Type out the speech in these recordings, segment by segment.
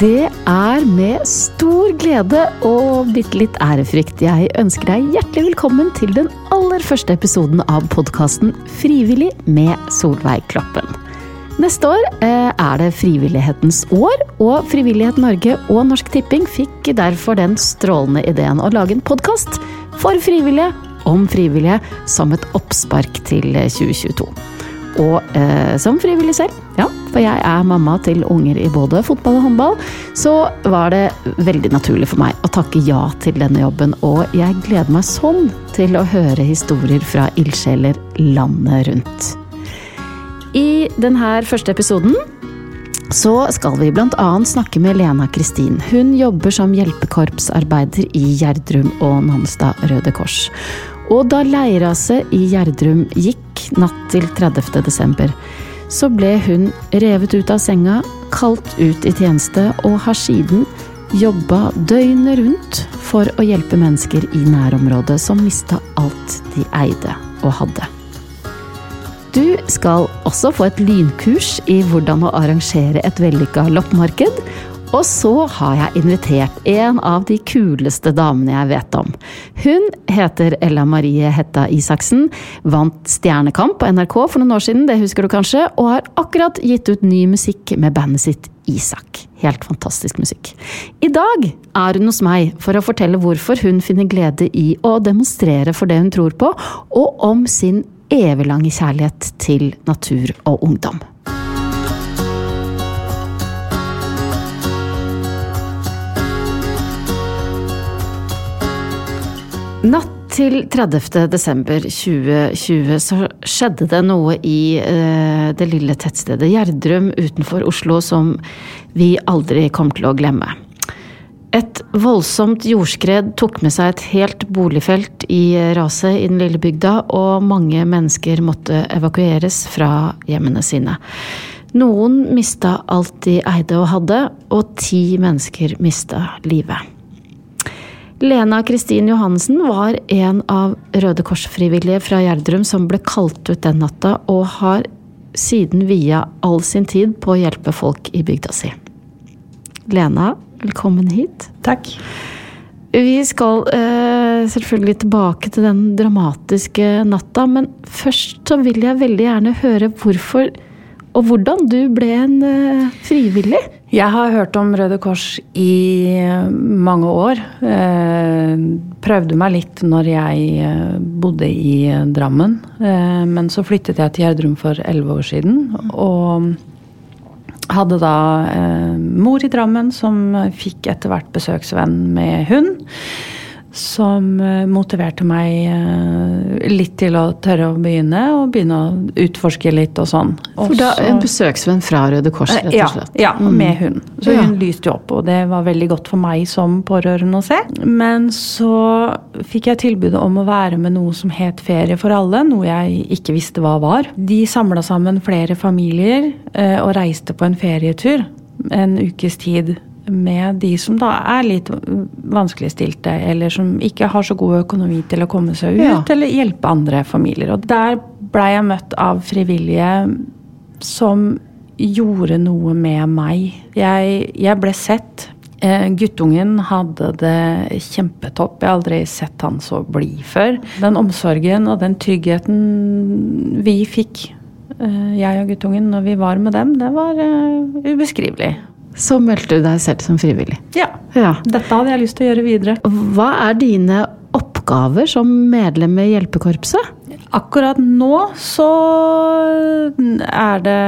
Det er med stor glede og bitte litt ærefrykt jeg ønsker deg hjertelig velkommen til den aller første episoden av podkasten Frivillig med Solveig Kloppen. Neste år eh, er det frivillighetens år, og Frivillighet Norge og Norsk Tipping fikk derfor den strålende ideen å lage en podkast for frivillige om frivillige som et oppspark til 2022. Og eh, som frivillig selv, ja, for jeg er mamma til unger i både fotball og håndball, så var det veldig naturlig for meg å takke ja til denne jobben. Og jeg gleder meg sånn til å høre historier fra ildsjeler landet rundt. I denne første episoden så skal vi bl.a. snakke med Lena Kristin. Hun jobber som hjelpekorpsarbeider i Gjerdrum og Nonstad Røde Kors. Og da leirraset i Gjerdrum gikk natt til 30. desember, så ble hun revet ut av senga, kalt ut i tjeneste, og har siden jobba døgnet rundt for å hjelpe mennesker i nærområdet som mista alt de eide og hadde. Du skal også få et lynkurs i hvordan å arrangere et vellykka loppemarked. Og så har jeg invitert en av de kuleste damene jeg vet om. Hun heter Ella Marie Hetta Isaksen, vant Stjernekamp på NRK for noen år siden, det husker du kanskje, og har akkurat gitt ut ny musikk med bandet sitt Isak. Helt fantastisk musikk. I dag er hun hos meg for å fortelle hvorfor hun finner glede i å demonstrere for det hun tror på, og om sin eviglange kjærlighet til natur og ungdom. Natt til 30. desember 2020 så skjedde det noe i eh, det lille tettstedet Gjerdrum utenfor Oslo som vi aldri kommer til å glemme. Et voldsomt jordskred tok med seg et helt boligfelt i raset i den lille bygda, og mange mennesker måtte evakueres fra hjemmene sine. Noen mista alt de eide og hadde, og ti mennesker mista livet. Lena Kristin Johansen var en av Røde Kors-frivillige fra Gjerdrum som ble kalt ut den natta, og har siden via all sin tid på å hjelpe folk i bygda si. Lena, velkommen hit. Takk. Vi skal eh, selvfølgelig tilbake til den dramatiske natta, men først så vil jeg veldig gjerne høre hvorfor og hvordan du ble en eh, frivillig. Jeg har hørt om Røde Kors i mange år. Eh, prøvde meg litt når jeg eh, bodde i Drammen. Eh, men så flyttet jeg til Gjerdrum for elleve år siden. Og hadde da mor i Drammen som fikk etter hvert besøksvenn med hund som eh, motiverte meg eh, litt til å tørre å begynne, og begynne å utforske litt og sånn. For da En besøksvenn fra Røde Kors, rett og slett? Ja, ja med hun. Så hun lyste jo opp, og det var veldig godt for meg som pårørende å se. Men så fikk jeg tilbudet om å være med noe som het Ferie for alle, noe jeg ikke visste hva var. De samla sammen flere familier eh, og reiste på en ferietur en ukes tid med de som da er litt vanskeligstilte, eller som ikke har så god økonomi til å komme seg ut, ja. eller hjelpe andre familier. Og der blei jeg møtt av frivillige som gjorde noe med meg. Jeg, jeg ble sett. Eh, guttungen hadde det kjempetopp. Jeg har aldri sett han så blid før. Den omsorgen og den tryggheten vi fikk, eh, jeg og guttungen, når vi var med dem, det var eh, ubeskrivelig. Så meldte du deg selv som frivillig. Ja. ja. Dette hadde jeg lyst til å gjøre videre. Hva er dine oppgaver som medlem i hjelpekorpset? Akkurat nå så er det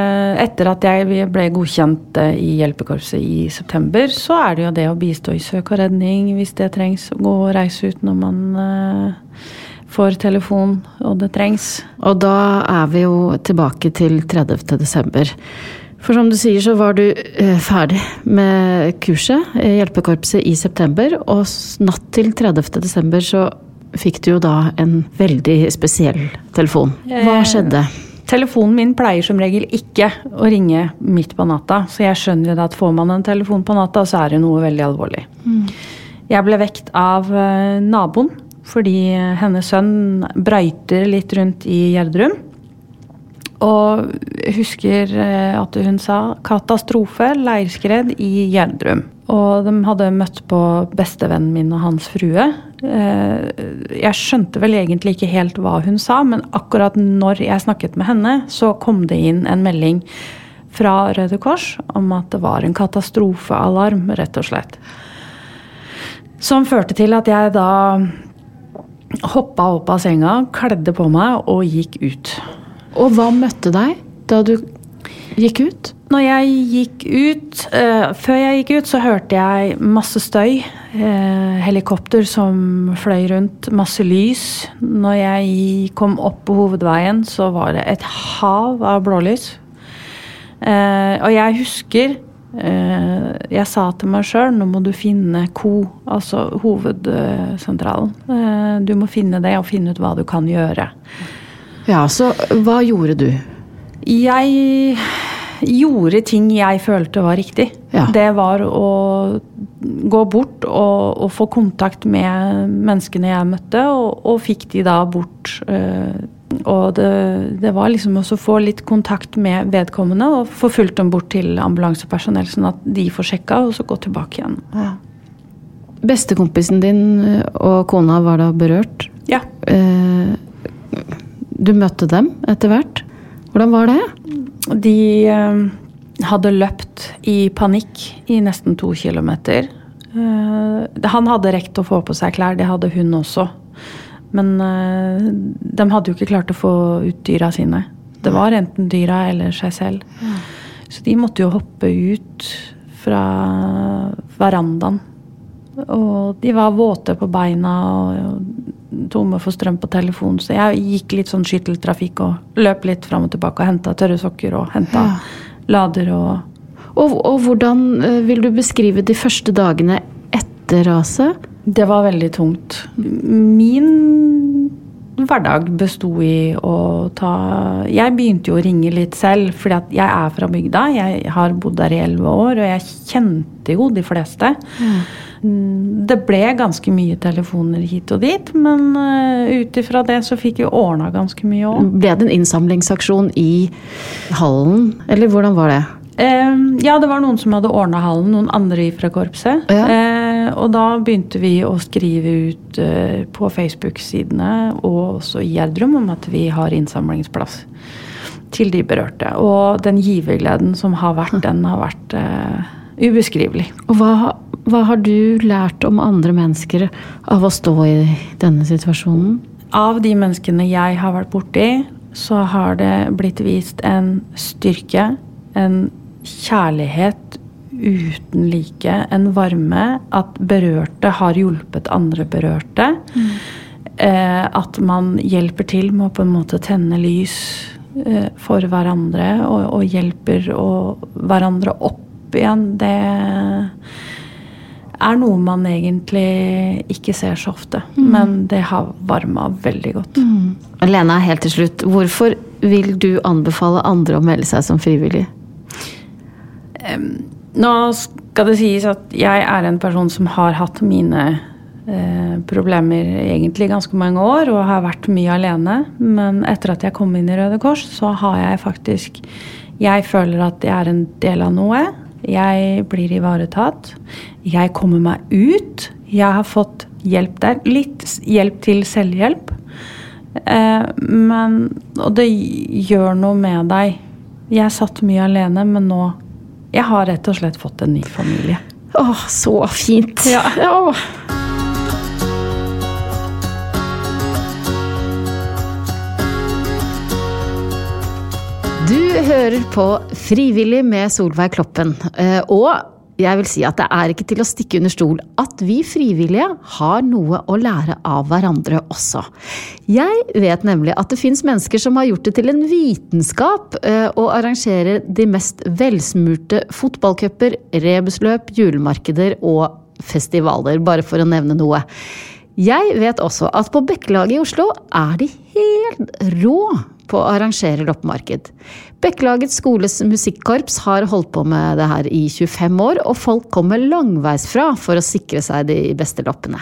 Etter at jeg ble godkjent eh, i hjelpekorpset i september, så er det jo det å bistå i søk og redning hvis det trengs. Gå og reise ut når man uh, får telefon og det trengs. Og da er vi jo tilbake til 30. desember. For som du sier, så var du eh, ferdig med kurset, i hjelpekorpset, i september. Og natt til 30. desember så fikk du jo da en veldig spesiell telefon. Hva eh, skjedde? Telefonen min pleier som regel ikke å ringe midt på natta, så jeg skjønner jo at får man en telefon på natta, så er det noe veldig alvorlig. Mm. Jeg ble vekt av eh, naboen fordi hennes sønn brøyter litt rundt i Gjerdrum. Og husker eh, at hun sa 'katastrofe, leirskred i Gjerdrum'. Og de hadde møtt på bestevennen min og hans frue. Eh, jeg skjønte vel egentlig ikke helt hva hun sa, men akkurat når jeg snakket med henne, så kom det inn en melding fra Røde Kors om at det var en katastrofealarm, rett og slett. Som førte til at jeg da hoppa opp av senga, kledde på meg og gikk ut. Og hva møtte deg da du gikk ut? Når jeg gikk ut uh, Før jeg gikk ut, så hørte jeg masse støy. Uh, helikopter som fløy rundt, masse lys. Når jeg kom opp på hovedveien, så var det et hav av blålys. Uh, og jeg husker jeg sa til meg sjøl nå må du finne KO, altså hovedsentralen. du må finne det og finne ut hva du kan gjøre. Ja, Så hva gjorde du? Jeg gjorde ting jeg følte var riktig. Ja. Det var å gå bort og, og, få kontakt med menneskene jeg møtte, og, og fikk de da bort. Uh, og det, det, var liksom også å få litt kontakt med vedkommende og få fulgt dem bort til ambulansepersonell, sånn at de får sjekka, og så gå tilbake igjen. Ja. Bestekompisen din og kona var da berørt? Ja. Uh, du møtte dem etter hvert. Hvordan var det? De eh, hadde løpt i panikk i nesten to kilometer. Eh, han hadde rekt å få på seg klær, det hadde hun også. Men eh, de hadde jo ikke klart å få ut dyra sine. Det var enten dyra eller seg selv. Så de måtte jo hoppe ut fra verandaen. Og de var våte på beina og tomme for strøm på telefonen, så jeg gikk litt sånn skytteltrafikk og løp litt fram og tilbake og henta tørre sokker og henta ja. lader og og, og hvordan eh, vil du beskrive de første dagene etter raset? Det var veldig tungt. Min hverdag besto i å ta Jeg begynte jo å ringe litt selv, fordi at jeg er fra bygda. Jeg har bodd der i elleve år, og jeg kjente jo de fleste. Mm. Det ble ganske mye telefoner hit og dit, men uh, ut ifra det så fikk vi ordna ganske mye òg. Ble det en innsamlingsaksjon i hallen, eller hvordan var det? Uh, ja, det var noen som hadde ordna hallen, noen andre fra korpset. Ja. Uh, og da begynte vi å skrive ut eh, på Facebook-sidene og også i Gjerdrum om at vi har innsamlingsplass til de berørte. Og den givergleden som har vært, den har vært ubeskrivelig. Og hva hva har du lært om andre mennesker av å stå i denne situasjonen? Av de menneskene jeg har vært borti, så har det blitt vist en styrke, en kjærlighet uten like, en varme. At berørte har hjulpet andre berørte. Mm. Eh, at man hjelper til med å på en måte tenne lys eh, for hverandre, og, og hjelper og hverandre opp igjen. Det er noe man egentlig ikke ser så ofte. Mm. Men det har varma veldig godt. Mm. Lena, helt til slutt. Hvorfor vil du anbefale andre å melde seg som frivillig? Um, nå skal det sies at jeg er en person som har hatt mine eh, problemer egentlig ganske mange år og har vært mye alene. Men etter at jeg kom inn i Røde Kors, så har jeg faktisk Jeg føler at jeg er en del av noe. Jeg blir ivaretatt. Jeg kommer meg ut. Jeg har fått hjelp der. Litt hjelp til selvhjelp. Eh, men Og det gjør noe med deg. Jeg satt mye alene, men nå Jeg har rett og slett fått en ny familie. Åh, så fint. Ja. Åh. Du hører på Frivillig med Solveig Kloppen. Eh, og jeg vil si at det er ikke til å stikke under stol at vi frivillige har noe å lære av hverandre også. Jeg vet nemlig at det fins mennesker som har gjort det til en vitenskap eh, å arrangere de mest velsmurte fotballcuper, rebusløp, julemarkeder og festivaler, bare for å nevne noe. Jeg vet også at på Bekkelaget i Oslo er de helt rå på å arrangere loppemarked. Bekkelagets skoles musikkorps har holdt på med det her i 25 år, og folk kommer langveisfra for å sikre seg de beste loppene.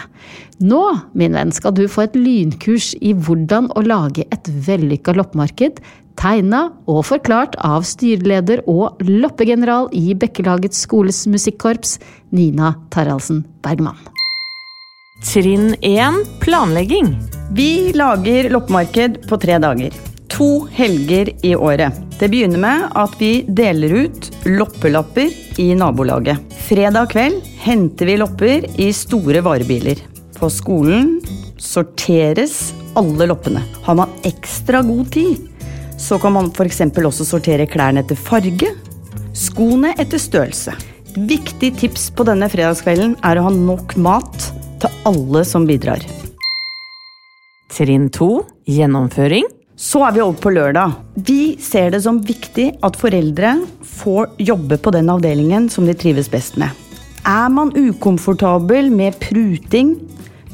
Nå, min venn, skal du få et lynkurs i hvordan å lage et vellykka loppemarked Tegna og forklart av styreleder og loppegeneral i Bekkelagets skoles musikkorps, Nina Taraldsen Bergman. Trinn 1 planlegging. Vi lager loppemarked på tre dager. To helger i året. Det begynner med at vi deler ut loppelapper i nabolaget. Fredag kveld henter vi lopper i store varebiler. På skolen sorteres alle loppene. Har man ekstra god tid, så kan man f.eks. også sortere klærne etter farge, skoene etter størrelse. Viktig tips på denne fredagskvelden er å ha nok mat til alle som bidrar. Trinn 2 gjennomføring. Så er vi over på lørdag. Vi ser det som viktig at foreldre får jobbe på den avdelingen som de trives best med. Er man ukomfortabel med pruting,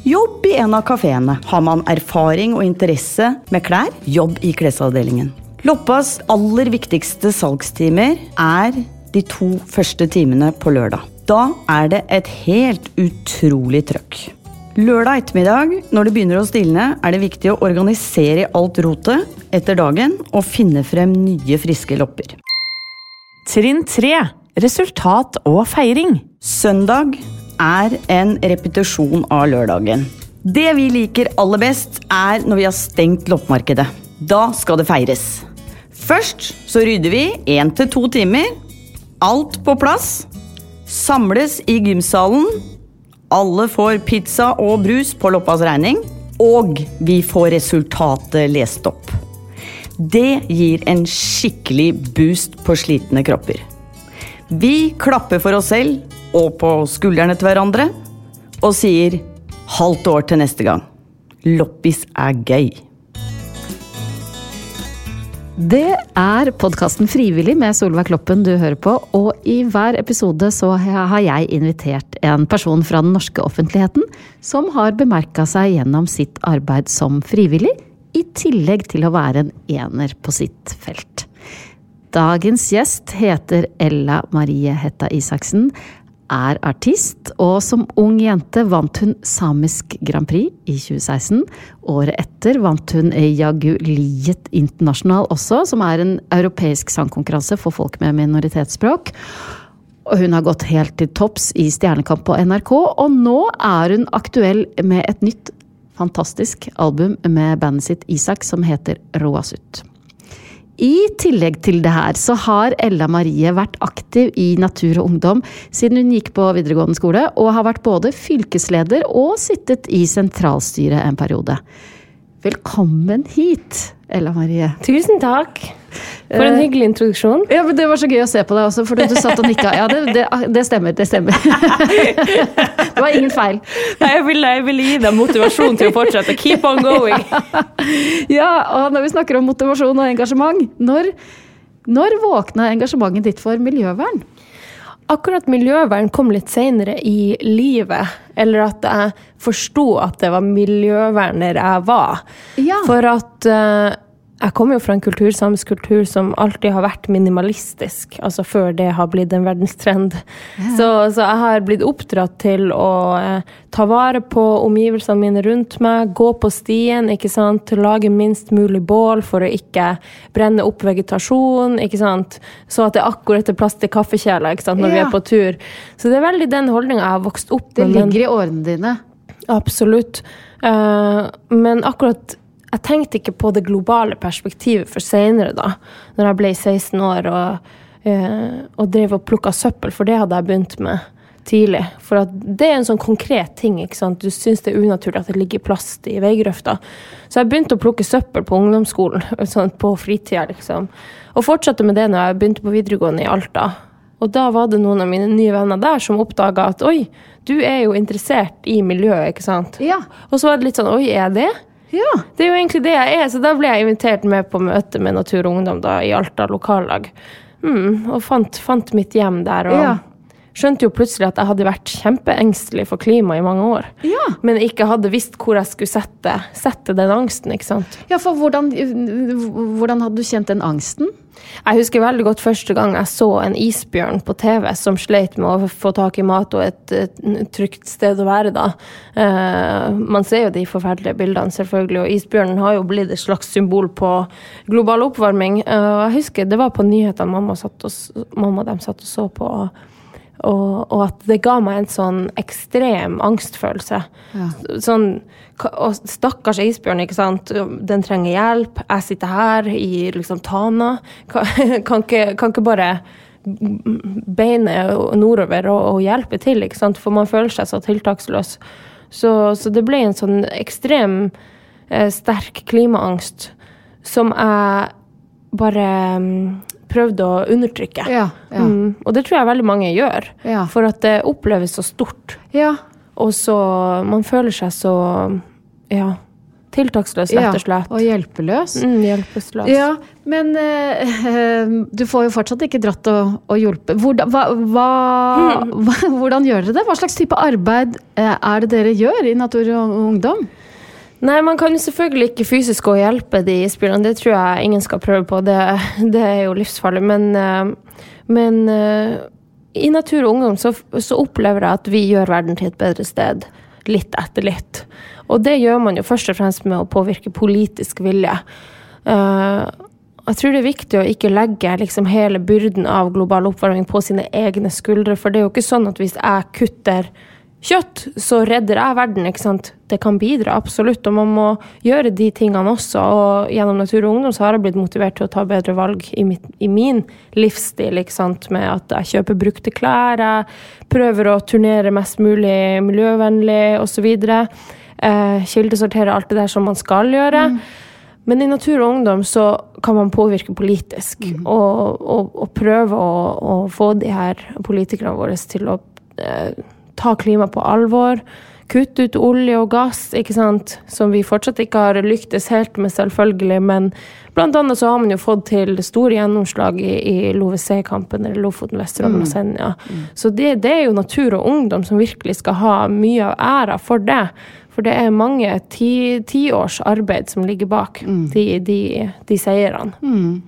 jobb i en av kafeene. Har man erfaring og interesse med klær, jobb i klesavdelingen. Loppas aller viktigste salgstimer er de to første timene på lørdag. Da er det et helt utrolig trøkk. Lørdag ettermiddag, når det begynner å stilne, er det viktig å organisere alt rotet etter dagen og finne frem nye, friske lopper. Trinn 3 resultat og feiring. Søndag er en repetisjon av lørdagen. Det vi liker aller best, er når vi har stengt loppemarkedet. Da skal det feires. Først så rydder vi én til to timer. Alt på plass. Samles i gymsalen alle får pizza og brus på Loppas regning, og vi får resultatet lest opp. Det gir en skikkelig boost på slitne kropper. Vi klapper for oss selv og på skuldrene til hverandre og sier halvt år til neste gang. Loppis er gøy. Det er podkasten Frivillig med Solveig Kloppen du hører på, og i hver episode så har jeg invitert en person fra den norske offentligheten som har bemerka seg gjennom sitt arbeid som frivillig, i tillegg til å være en ener på sitt felt. Dagens gjest heter Ella Marie Hetta Isaksen, er artist, og som ung jente vant hun Samisk Grand Prix i 2016. Året etter vant hun Jaguliet International også, som er en europeisk sangkonkurranse for folk med minoritetsspråk. Og hun har gått helt til topps i Stjernekamp på NRK, og nå er hun aktuell med et nytt, fantastisk album med bandet sitt Isak som heter Roasut. I tillegg til det her så har Ella Marie vært aktiv i Natur og Ungdom siden hun gikk på videregående skole, og har vært både fylkesleder og sittet i sentralstyret en periode. Velkommen hit, Ella Marie. Tusen takk. For en hyggelig introduksjon. Ja, men Det var så gøy å se på deg også, for du satt og nikka. Ja, det, det, det stemmer. Det stemmer. det var ingen feil. Jeg ville, jeg ville gi deg motivasjon til å fortsette. Keep on going. ja, og når vi snakker om motivasjon og engasjement, når, når våkna engasjementet ditt for miljøvern? Akkurat miljøvern kom litt seinere i livet. Eller at jeg forsto at det var miljøverner jeg var. Ja. For at uh, jeg kommer jo fra en kultur, samisk kultur som alltid har vært minimalistisk. Altså før det har blitt en verdenstrend. Ja. Så, så, jeg har blitt oppdratt til å eh, ta vare på omgivelsene mine rundt meg. Gå på stien, ikke sant. Lage minst mulig bål for å ikke brenne opp vegetasjon. ikke sant. Så at det akkurat er plass til kaffekjeler ikke sant, når ja. vi er på tur. Så det er veldig den holdninga jeg har vokst opp med. Det ligger i årene dine? Absolutt. Uh, men akkurat jeg tenkte ikke på det globale perspektivet for seinere, da. Når jeg ble 16 år og, eh, og drev og plukka søppel, for det hadde jeg begynt med tidlig. For det er en sånn konkret ting. ikke sant? Du syns det er unaturlig at det ligger plast i veigrøfta. Så jeg begynte å plukke søppel på ungdomsskolen sånn på fritida, liksom. Og fortsatte med det når jeg begynte på videregående i Alta. Og da var det noen av mine nye venner der som oppdaga at oi, du er jo interessert i miljøet, ikke sant? Ja. Og så var det litt sånn oi, er jeg det? Ja. Det er jo egentlig det jeg er, så da ble jeg invitert med på møte med Natur og Ungdom da, i Alta lokallag. Mm, og fant, fant, mitt hjem der. Og ja. Skjønte jo plutselig at jeg hadde vært kjempeengstelig for klima i mange år. Ja. Men ikke hadde visst hvor jeg skulle sette, sette den angsten. ikke sant? Ja, for hvordan, hvordan hadde du kjent den angsten? Jeg husker veldig godt første gang jeg så en isbjørn på TV som sleit med å få tak i mat og et, et, trygt sted å være da. Uh, man ser jo de forferdelige bildene, selvfølgelig, og isbjørnen har jo blitt et slags symbol på global oppvarming. Uh, jeg husker det var på nyhetene mamma, satt og, mamma dem satt og så på. Og, og, at det ga meg en sånn ekstrem angstfølelse. Ja. Sånn og stakkars isbjørn, ikke sant. Den trenger hjelp. Jeg sitter her i liksom Tana. Kan, kan, ikke, kan ikke, bare beine nordover og, og, hjelpe til, ikke sant. For man føler seg så tiltaksløs. Så, så det ble en sånn ekstrem eh, sterk klimaangst som jeg bare prøvde å undertrykke. Ja, ja. Mm, og det tror jeg veldig mange gjør. Ja. For at det oppleves så stort. Ja. Og så Man føler seg så ja, tiltaksløs, rett og slett. Ja, og hjelpeløs. Mm, hjelpeløs. Ja, men uh, du får jo fortsatt ikke dratt og, og hjulpet. Hvordan, hva, hva, hva, hvordan gjør dere det? Hva slags type arbeid uh, er det dere gjør i Natur og Ungdom? Nei, Man kan jo selvfølgelig ikke fysisk gå og hjelpe de isbjørnene. Det tror jeg ingen skal prøve på. Det, det er jo livsfarlig. Men, uh, men i Natur og Ungdom så, så opplever jeg at vi gjør verden til et bedre sted. Litt etter litt. Og det gjør man jo først og fremst med å påvirke politisk vilje. Uh, jeg tror det er viktig å ikke legge liksom hele byrden av global oppvarming på sine egne skuldre. For det er jo ikke sånn at hvis jeg kutter kjøtt, så redder jeg verden. ikke sant? Det kan bidra, absolutt. Og man må gjøre de tingene også. Og gjennom Natur og Ungdom så har jeg blitt motivert til å ta bedre valg i, mitt, i min livsstil. ikke sant? Med at jeg kjøper brukte klær, jeg prøver å turnere mest mulig miljøvennlig osv eh, kildesortere alt det der som man skal gjøre. Mm. Men i Natur og Ungdom så kan man påvirke politisk, mm. og, og, og, prøve å, å, få de her politikerne våre til å eh, ta klima på alvor. Kutte ut olje og gass, ikke sant? som vi fortsatt ikke har lyktes helt med, selvfølgelig. Men blant annet så har man jo fått til store gjennomslag i, i LoVC-kampen, eller Lofoten, Vesterålen og mm. Senja. Mm. Så det, det, er jo Natur og Ungdom som virkelig skal ha mye av æra for det. For det er mange tiårs ti arbeid som ligger bak mm. de, de, de seirene. Mm.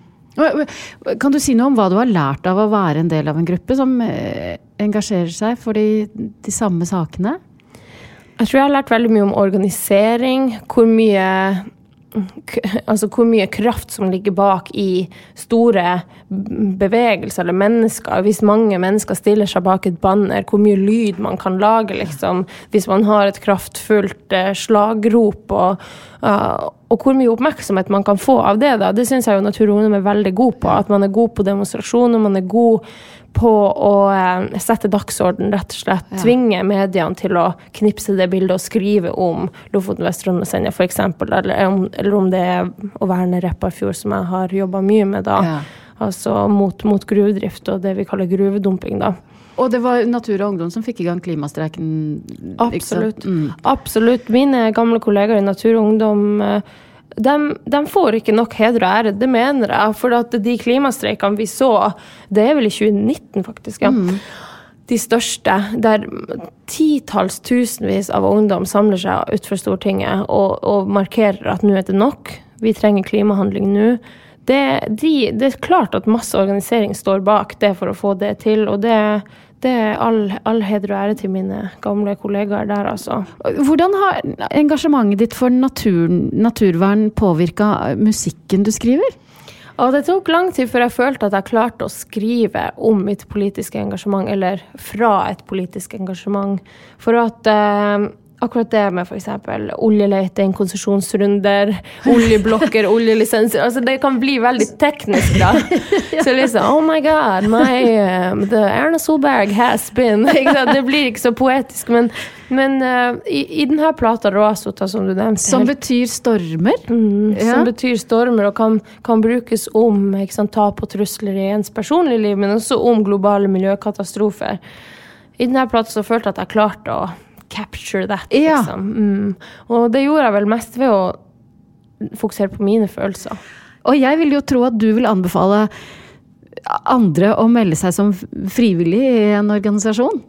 Kan du si noe om hva du har lært av å være en del av en gruppe som eh, engasjerer seg for de, de samme sakene? Jeg tror jeg har lært veldig mye om organisering. Hvor mye altså hvor mye kraft som ligger bak i store bevegelser eller mennesker. Hvis mange mennesker stiller seg bak et banner, hvor mye lyd man kan lage, liksom. Hvis man har et kraftfullt uh, slagrop, og, uh, og, hvor mye oppmerksomhet man kan få av det. da, Det syns jeg jo Natur og Ungdom er veldig god på. At man er god på demonstrasjoner, man er god på å eh, sette dagsorden, rett og slett. Ja. Tvinge mediene til å knipse det bildet og skrive om Lofoten, Vesterålen og Senja f.eks. Eller, eller om det er å verne Repparfjord, som jeg har jobba mye med da. Ja. Altså mot, mot gruvedrift og det vi kaller gruvedumping, da. Og det var Natur og Ungdom som fikk i gang klimastreiken? Absolutt. Mm. Absolutt. Mine gamle kollegaer i Natur og Ungdom eh, de, de, får ikke nok heder og ære, det mener jeg. For at de klimastreikene vi så, det er vel i 2019, faktisk. ja. Mm. De største, der titalls tusenvis av ungdom samler seg utenfor Stortinget og, og markerer at nå er det nok, vi trenger klimahandling nå. Det, de, det, er klart at masse organisering står bak det for å få det til. og det, det er all, all heder og ære til mine gamle kollegaer der, altså. Hvordan har engasjementet ditt for natur, naturvern påvirka musikken du skriver? Og det tok lang tid før jeg følte at jeg klarte å skrive om mitt politiske engasjement, eller fra et politisk engasjement. For at eh, akkurat det med f.eks. oljeleting, konsesjonsrunder, oljeblokker, oljelisenser altså Det kan bli veldig teknisk, da. Så liksom Oh my God, my, um, the Erna Solberg has been Det blir ikke så poetisk, men, men uh, i, i, denne plata, Råsota, som du nevnte Som betyr stormer? Mm, ja. Som betyr stormer, og kan, kan brukes om sant, tap og trusler i ens personlige liv, men også om globale miljøkatastrofer. I denne plata så følte jeg at jeg klarte å capture that, ja. liksom. Mm. Og det gjorde jeg vel mest ved å fokusere på mine følelser. Og jeg vil jo tro at du vil anbefale andre å melde seg som frivillig i en organisasjon?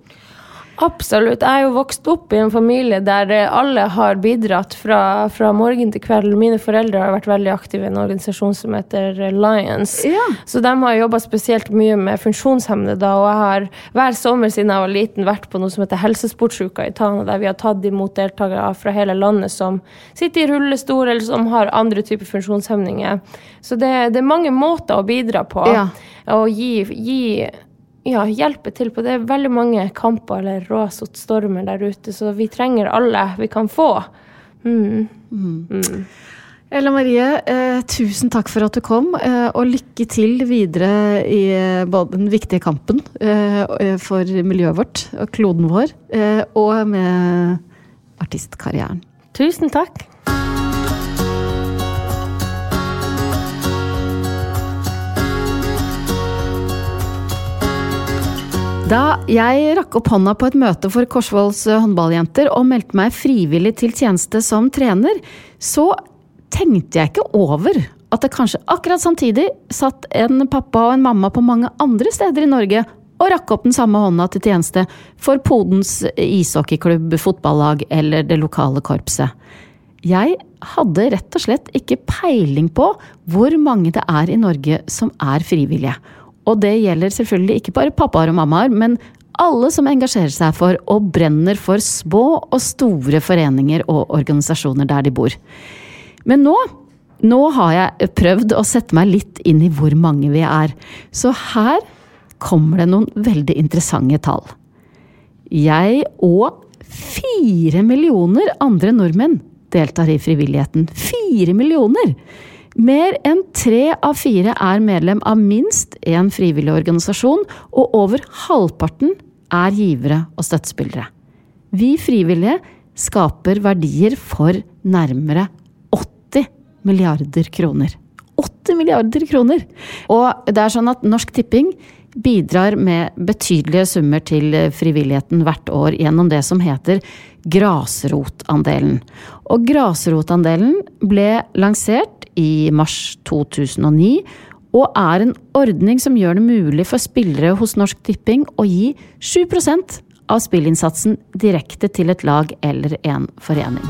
Absolutt. Jeg er jo vokst opp i en familie der alle har bidratt fra, fra, morgen til kveld. Mine foreldre har vært veldig aktive i en organisasjon som heter Lions. Ja. Så de har jobba spesielt mye med funksjonshemmede da, og jeg har hver sommer siden jeg var liten vært på noe som heter Helsesportsuka i Tana, der vi har tatt imot deltakere fra hele landet som sitter i rullestol eller som har andre typer funksjonshemninger. Så det, det, er mange måter å bidra på. Ja. Og gi, gi ja, hjelpe til på det. er veldig mange kamper eller råsott stormer der ute, så vi trenger alle vi kan få. Mm. Mm. Mm. Ella Marie, eh, tusen takk for at du kom, eh, og lykke til videre i eh, både den viktige kampen eh, eh, for miljøet vårt og kloden vår, eh, og med artistkarrieren. Tusen takk. Da jeg rakk opp hånda på et møte for Korsvolls håndballjenter og meldte meg frivillig til tjeneste som trener, så tenkte jeg ikke over at det kanskje akkurat samtidig satt en pappa og en mamma på mange andre steder i Norge og rakk opp den samme hånda til tjeneste for Podens ishockeyklubb, fotballag eller det lokale korpset. Jeg hadde rett og slett ikke peiling på hvor mange det er i Norge som er frivillige. Og det gjelder selvfølgelig ikke bare pappaer og mammaer, men alle som engasjerer seg for og brenner for små og store foreninger og organisasjoner der de bor. Men nå, nå har jeg prøvd å sette meg litt inn i hvor mange vi er. Så her kommer det noen veldig interessante tall. Jeg og fire millioner andre nordmenn deltar i frivilligheten. Fire millioner! Mer enn tre av fire er medlem av minst én frivillig organisasjon, og over halvparten er givere og støttespillere. Vi frivillige skaper verdier for nærmere 80 milliarder kroner. 80 milliarder kroner! Og det er sånn at Norsk Tipping bidrar med betydelige summer til frivilligheten hvert år gjennom det som heter grasrotandelen. Og grasrotandelen ble lansert i mars 2009, og er en ordning som gjør det mulig for spillere hos Norsk Tipping å gi 7% av spillinnsatsen direkte til et lag eller en forening.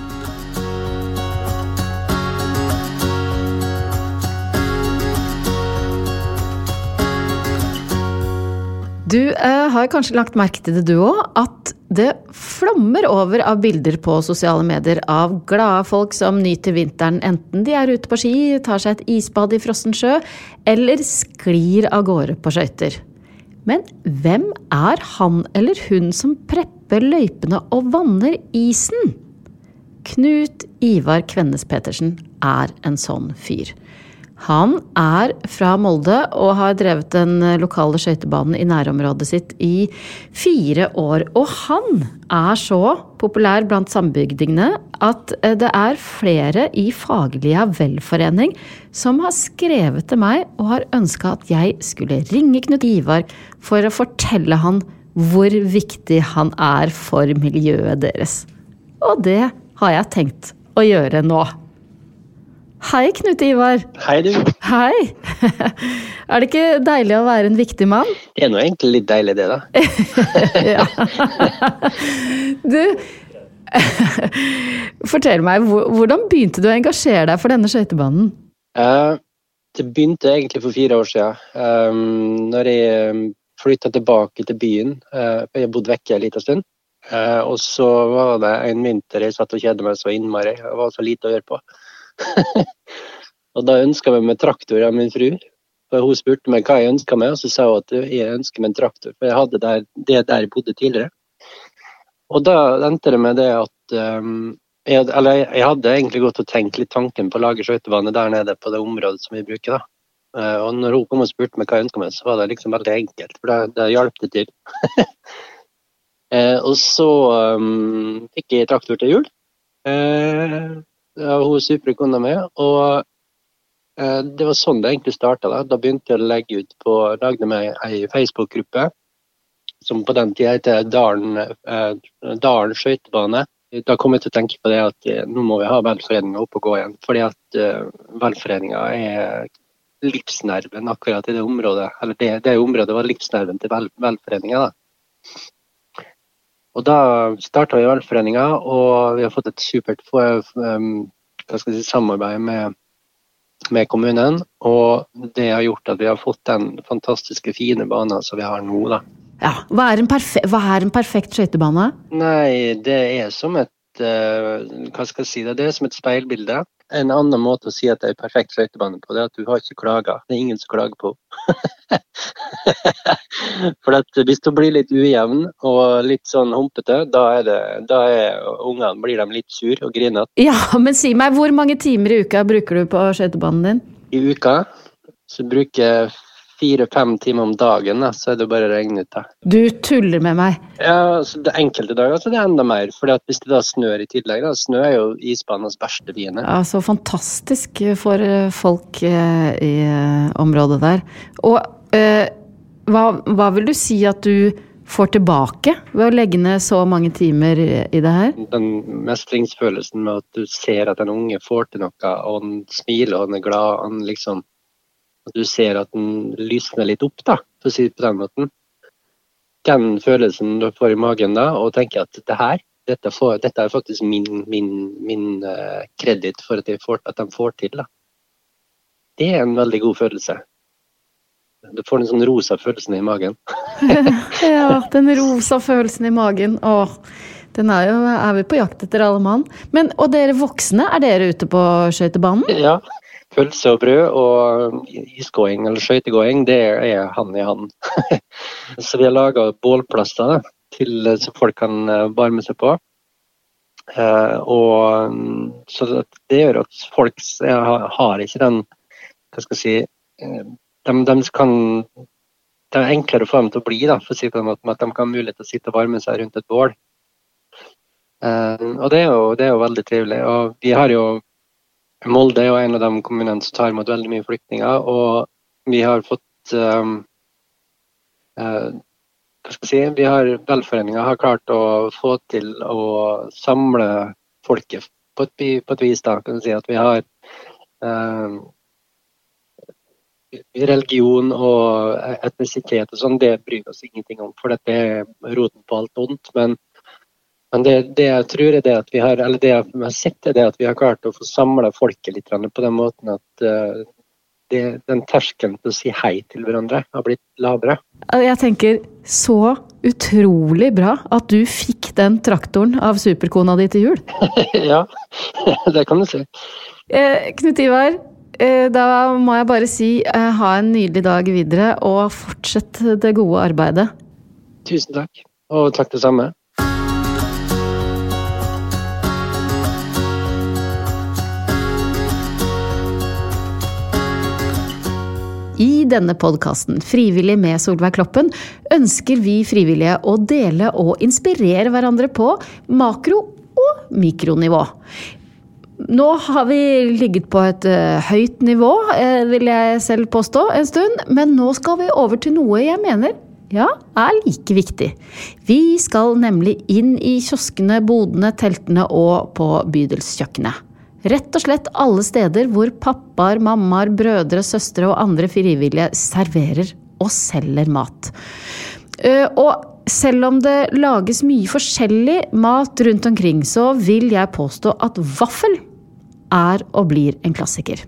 Du eh, har kanskje lagt merke til det du òg, at det flommer over av bilder på sosiale medier av glade folk som nyter vinteren, enten de er ute på ski, tar seg et isbad i frossen sjø, eller sklir av gårde på skøyter. Men hvem er han eller hun som prepper løypene og vanner isen? Knut Ivar Kvennes Petersen er en sånn fyr. Han er fra Molde og har drevet den lokale skøytebanen i nærområdet sitt i fire år. Og han er så populær blant sambygdingene at eh, det er flere i Faglia velforening som har skrevet til meg og har ønska at jeg skulle ringe Knut Ivar for å fortelle han hvor viktig han er for miljøet deres. Og det har jeg tenkt å gjøre nå. Hei, Knut Ivar. Hei, du. Hei. Er det ikke deilig å være en viktig mann? Det er nå egentlig litt deilig, det, da. ja. Du, fortell meg, hvordan begynte du å engasjere deg for denne skøytebanen? Uh, det begynte egentlig for fire år siden. Um, når jeg um, flytta tilbake til byen. Uh, jeg bodde vekke en liten stund. Uh, og så var det en vinter jeg satt og kjedet meg så innmari. Det var så lite å gjøre på. og da ønska vi meg traktor av min fru. For hun spurte meg hva jeg ønska meg, og så sa hun at jeg ønsker meg en traktor. For jeg hadde der, det der jeg bodde tidligere. Og da endte det med det at um, jeg, Eller jeg hadde egentlig gått og tenkt litt tanken på å lage skøytebane der nede på det området som vi bruker, da. Uh, og når hun kom og spurte meg hva jeg ønska meg, så var det liksom veldig enkelt, for det, hjalp det til. uh, og så um, fikk jeg traktor til jul. Uh, hun supre kona mi. Og eh, det var sånn det egentlig starta. Da. da begynte jeg å legge ut på Lagde meg ei Facebook-gruppe som på den tida heter Dalen, eh, Dalen skøytebane. Da kom jeg til å tenke på det at eh, nå må vi ha velforeninga opp og gå igjen. Fordi at velforeninga er livsnerven akkurat i det området. Eller det, det området var livsnerven til vel, velforeninga. Og da starta vi velforeninga, og vi har fått et supert si, samarbeid med, med, kommunen. Og det har gjort at vi har fått den fantastiske, fine banen som vi har nå. da. Ja, Hva er en, perfe hva er en perfekt skøytebane? Nei, det er som et uh, Hva skal jeg si det? Det er som et speilbilde. En annen måte å si at det er perfekt skøytebane på, det er at du har ikke klaga. Det er ingen som klager på For at hvis du blir litt ujevn og litt sånn humpete, da, er det, da er ungene blir de litt sur og grinete. Ja, men si meg, hvor mange timer i uka bruker du på skøytebanen din? I uka så bruker jeg fire-fem timer om dagen, da, så er det bare å regne ut. da. Du tuller med meg? Ja, så det Enkelte dager så det er enda mer. for hvis det da snør i tillegg, da, snø er jo isbanens verste fiende. Ja, Så fantastisk for eh, folk eh, i eh, området der. Og eh, hva, hva vil du si at du får tilbake ved å legge ned så mange timer i det her? Den mestringsfølelsen med at du ser at en unge får til noe, og han smiler og han er glad. han liksom at du ser at den lysner litt opp, da, for å si det på den måten. Den følelsen du får i magen da, og tenker at det her, dette, får, dette er faktisk min, min, min uh, kreditt for at, får, at, de får til. Da. Det er en veldig god følelse. Du får den sånn rosa følelsen i magen. ja, den rosa følelsen i magen. Åh, den er jo Er vi på jakt etter alle mann? Men, og dere voksne, er dere ute på skøytebanen? Ja, pølse og brød og isgåing eller skøytegåing, det er hand i hand. så vi har laga bålplasser til, så folk kan eh, varme seg på. Uh, og mm, så det gjør at folk har ikke den hva skal jeg si de, de, kan Det er enklere få dem til å bli, da, for å si på den med at de kan ha mulighet til å sitte og varme seg rundt et bål. Og det er, jo, det er jo veldig trivelig. Og vi har jo Molde er jo en av de kommunene som tar imot veldig mye flyktninger. Og vi har fått um, uh, hva skal jeg si, vi har Velforeninga har klart å få til å samle folket på et, på et vis. da, kan du si At vi har um, religion og etnisitet og sånn, det bryr vi oss ingenting om. For dette er roten på alt ondt. Men men det, det, jeg tror er det at vi har, eller det jeg har sett, er det at vi har klart å få samla folket litt på den måten at uh, det, den terskelen til å si hei til hverandre har blitt lavere. Jeg tenker så utrolig bra at du fikk den traktoren av superkona di til jul. ja, det kan du si. Eh, Knut Ivar, eh, da må jeg bare si eh, ha en nydelig dag videre, og fortsett det gode arbeidet. Tusen takk, og takk det samme. I denne podkasten Frivillig med Solveig Kloppen ønsker vi frivillige å dele og inspirere hverandre på makro- og mikronivå. Nå har vi ligget på et uh, høyt nivå, uh, vil jeg selv påstå, en stund. Men nå skal vi over til noe jeg mener ja, er like viktig. Vi skal nemlig inn i kioskene, bodene, teltene og på bydelskjøkkenet. Rett og slett alle steder hvor pappaer, mammaer, brødre, søstre og andre frivillige serverer og selger mat. Eh, og selv om det lages mye forskjellig mat rundt omkring, så vil jeg påstå at vaffel er og blir en klassiker.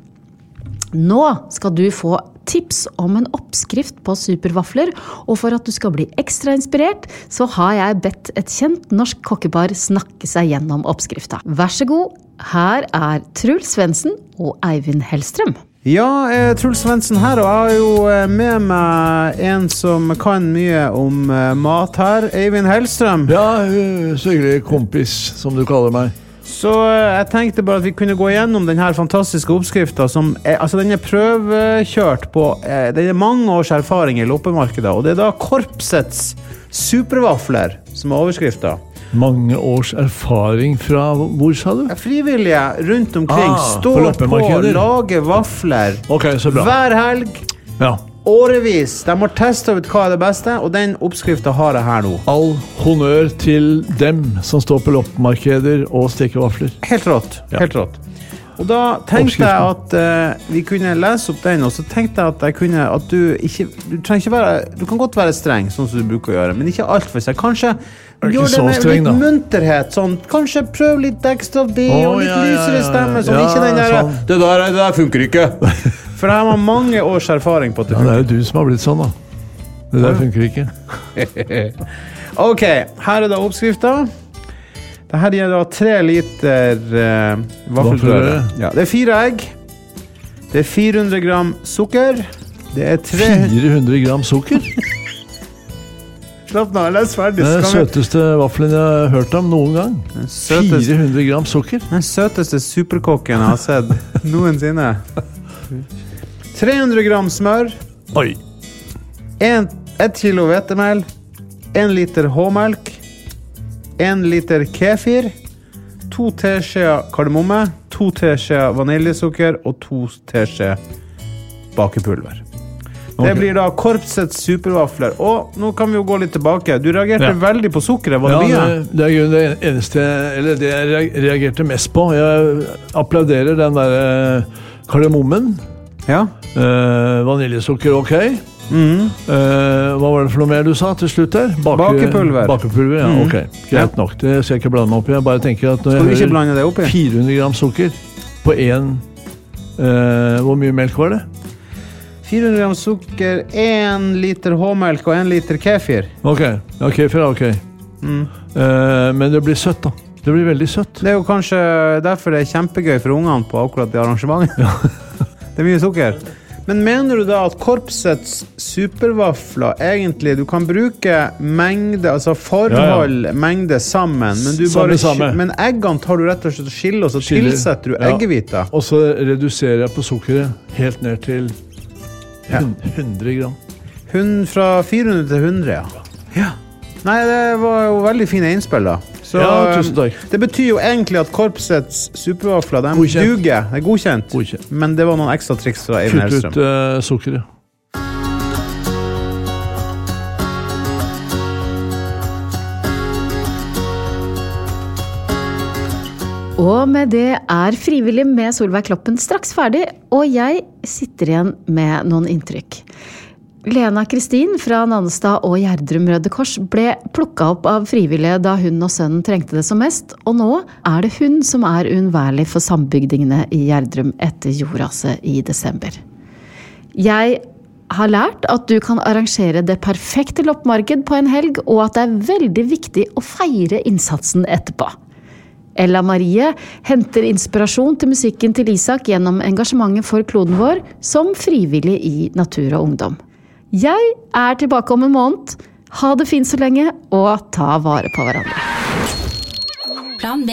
Nå skal du få tips om en oppskrift på supervafler, og for at du skal bli ekstra inspirert, så har jeg bedt et kjent norsk kokkepar snakke seg gjennom oppskrifta. Vær så god, her er Truls Svendsen og Eivind Hellstrøm. Ja, eh, Truls Svendsen her, og jeg har jo eh, med meg en som kan mye om eh, mat her. Eivind Hellstrøm. Ja, så hyggelig kompis, som du kaller meg. Så eh, jeg tenkte bare at vi kunne gå gjennom denne fantastiske oppskrifta. Altså, den er prøvekjørt på Den Det er mange års erfaring i loppemarkedet, og det er da Korpsets supervafler som er overskrifta mange års erfaring fra hvor, sa du? Frivillige rundt omkring ah, står på, på lager vafler okay, hver helg. Ja. Årevis. De har testa ut hva er det beste, og den oppskrifta har jeg her nå. All honnør til dem som står på loppemarkeder og steker vafler. Helt rått. Ja. Helt rått. Og da tenkte jeg at uh, vi kunne lese opp den, og så tenkte jeg at jeg kunne At du ikke Du trenger ikke være Du kan godt være streng, sånn som du bruker å gjøre, men ikke altfor streng. Kanskje gjør det med streng, litt da. munterhet. Sånn, kanskje prøv litt ekstra av det, oh, og litt ja, ja, lysere stemme. Sånn, Ja, ikke den der sånn. det der, det der funker ikke. For jeg har mange års erfaring på at det Ja, det er jo du som har blitt sånn, da. Det der funker ikke. Ok, her er da oppskrifta. Det her gir da tre liter uh, vaffelrøre. Vaffelrøre. Ja, det er fire egg. Det er 400 gram sukker. Det er tre 400 gram sukker? Slapp nå, les ferdig. Det er den søteste vaffelen jeg har hørt om noen gang. Søteste, 400 gram sukker? den søteste superkokken jeg har sett noensinne. 300 gram smør. Oi. 1 kilo hvetemel. 1 liter H-melk. 1 liter kefir. 2 teskjeer kardemomme. 2 teskjeer vaniljesukker og 2 teskjeer bakepulver. Det Ok. blir da korpsets supervafler. Og nå kan vi jo gå litt tilbake. Du reagerte Ja. veldig på sukkeret. Var Ja, det mye? det, det er det eneste Eller det jeg reagerte mest på. Jeg applauderer den derre kardemommen. Ja. Eh, vaniljesukker, ok. Mm. Eh, hva var det for noe mer du sa til slutt der? Bake- Bakepulver. Bakepulver, ja, mm. ok. Greit nok. Det skal jeg ikke blande meg opp i. Jeg bare tenker at når jeg hører det oppi? 400 gram sukker på én eh, Hvor mye melk var det? 400 gram sukker, 1 liter H-melk og 1 liter kefir. Ok, ja, kefir er ok. Mm. Eh, men det blir søtt, da. Det blir veldig søtt. Det er jo kanskje derfor det er kjempegøy for ungene på akkurat det arrangementet. det er mye sukker. Men mener du da at korpsets supervafler egentlig Du kan bruke mengde, altså forhold, mengde sammen, men du Samme, bare samme. Men eggene tar du rett og slett og skiller, og så Skiller. tilsetter du Ja. eggehviter. Og så reduserer jeg på sukkeret helt ned til 100 gram. Hun fra 400 til 100, ja. ja. Nei, det var jo veldig fine innspill, da. Så Ja, tusen takk. det betyr jo egentlig at korpsets supervafler de Godkjent. duger. Det er godkjent. Godkjent. Men det var noen ekstra triks fra Eivind Kutt ut uh, sukkeret. Og med det er Frivillig med Solveig Kloppen straks ferdig, og jeg sitter igjen med noen inntrykk. Lena Kristin fra Nannestad og Gjerdrum Røde Kors ble plukka opp av frivillige da hun og sønnen trengte det som mest, og nå er det hun som er uunnværlig for sambygdingene i Gjerdrum etter jordraset i desember. Jeg har lært at du kan arrangere det perfekte loppemarked på en helg, og at det er veldig viktig å feire innsatsen etterpå. Ella Marie henter inspirasjon til musikken til Isak gjennom engasjementet for kloden vår som frivillig i Natur og Ungdom. Jeg er tilbake om en måned. Ha det fint så lenge, og ta vare på hverandre. Plan B.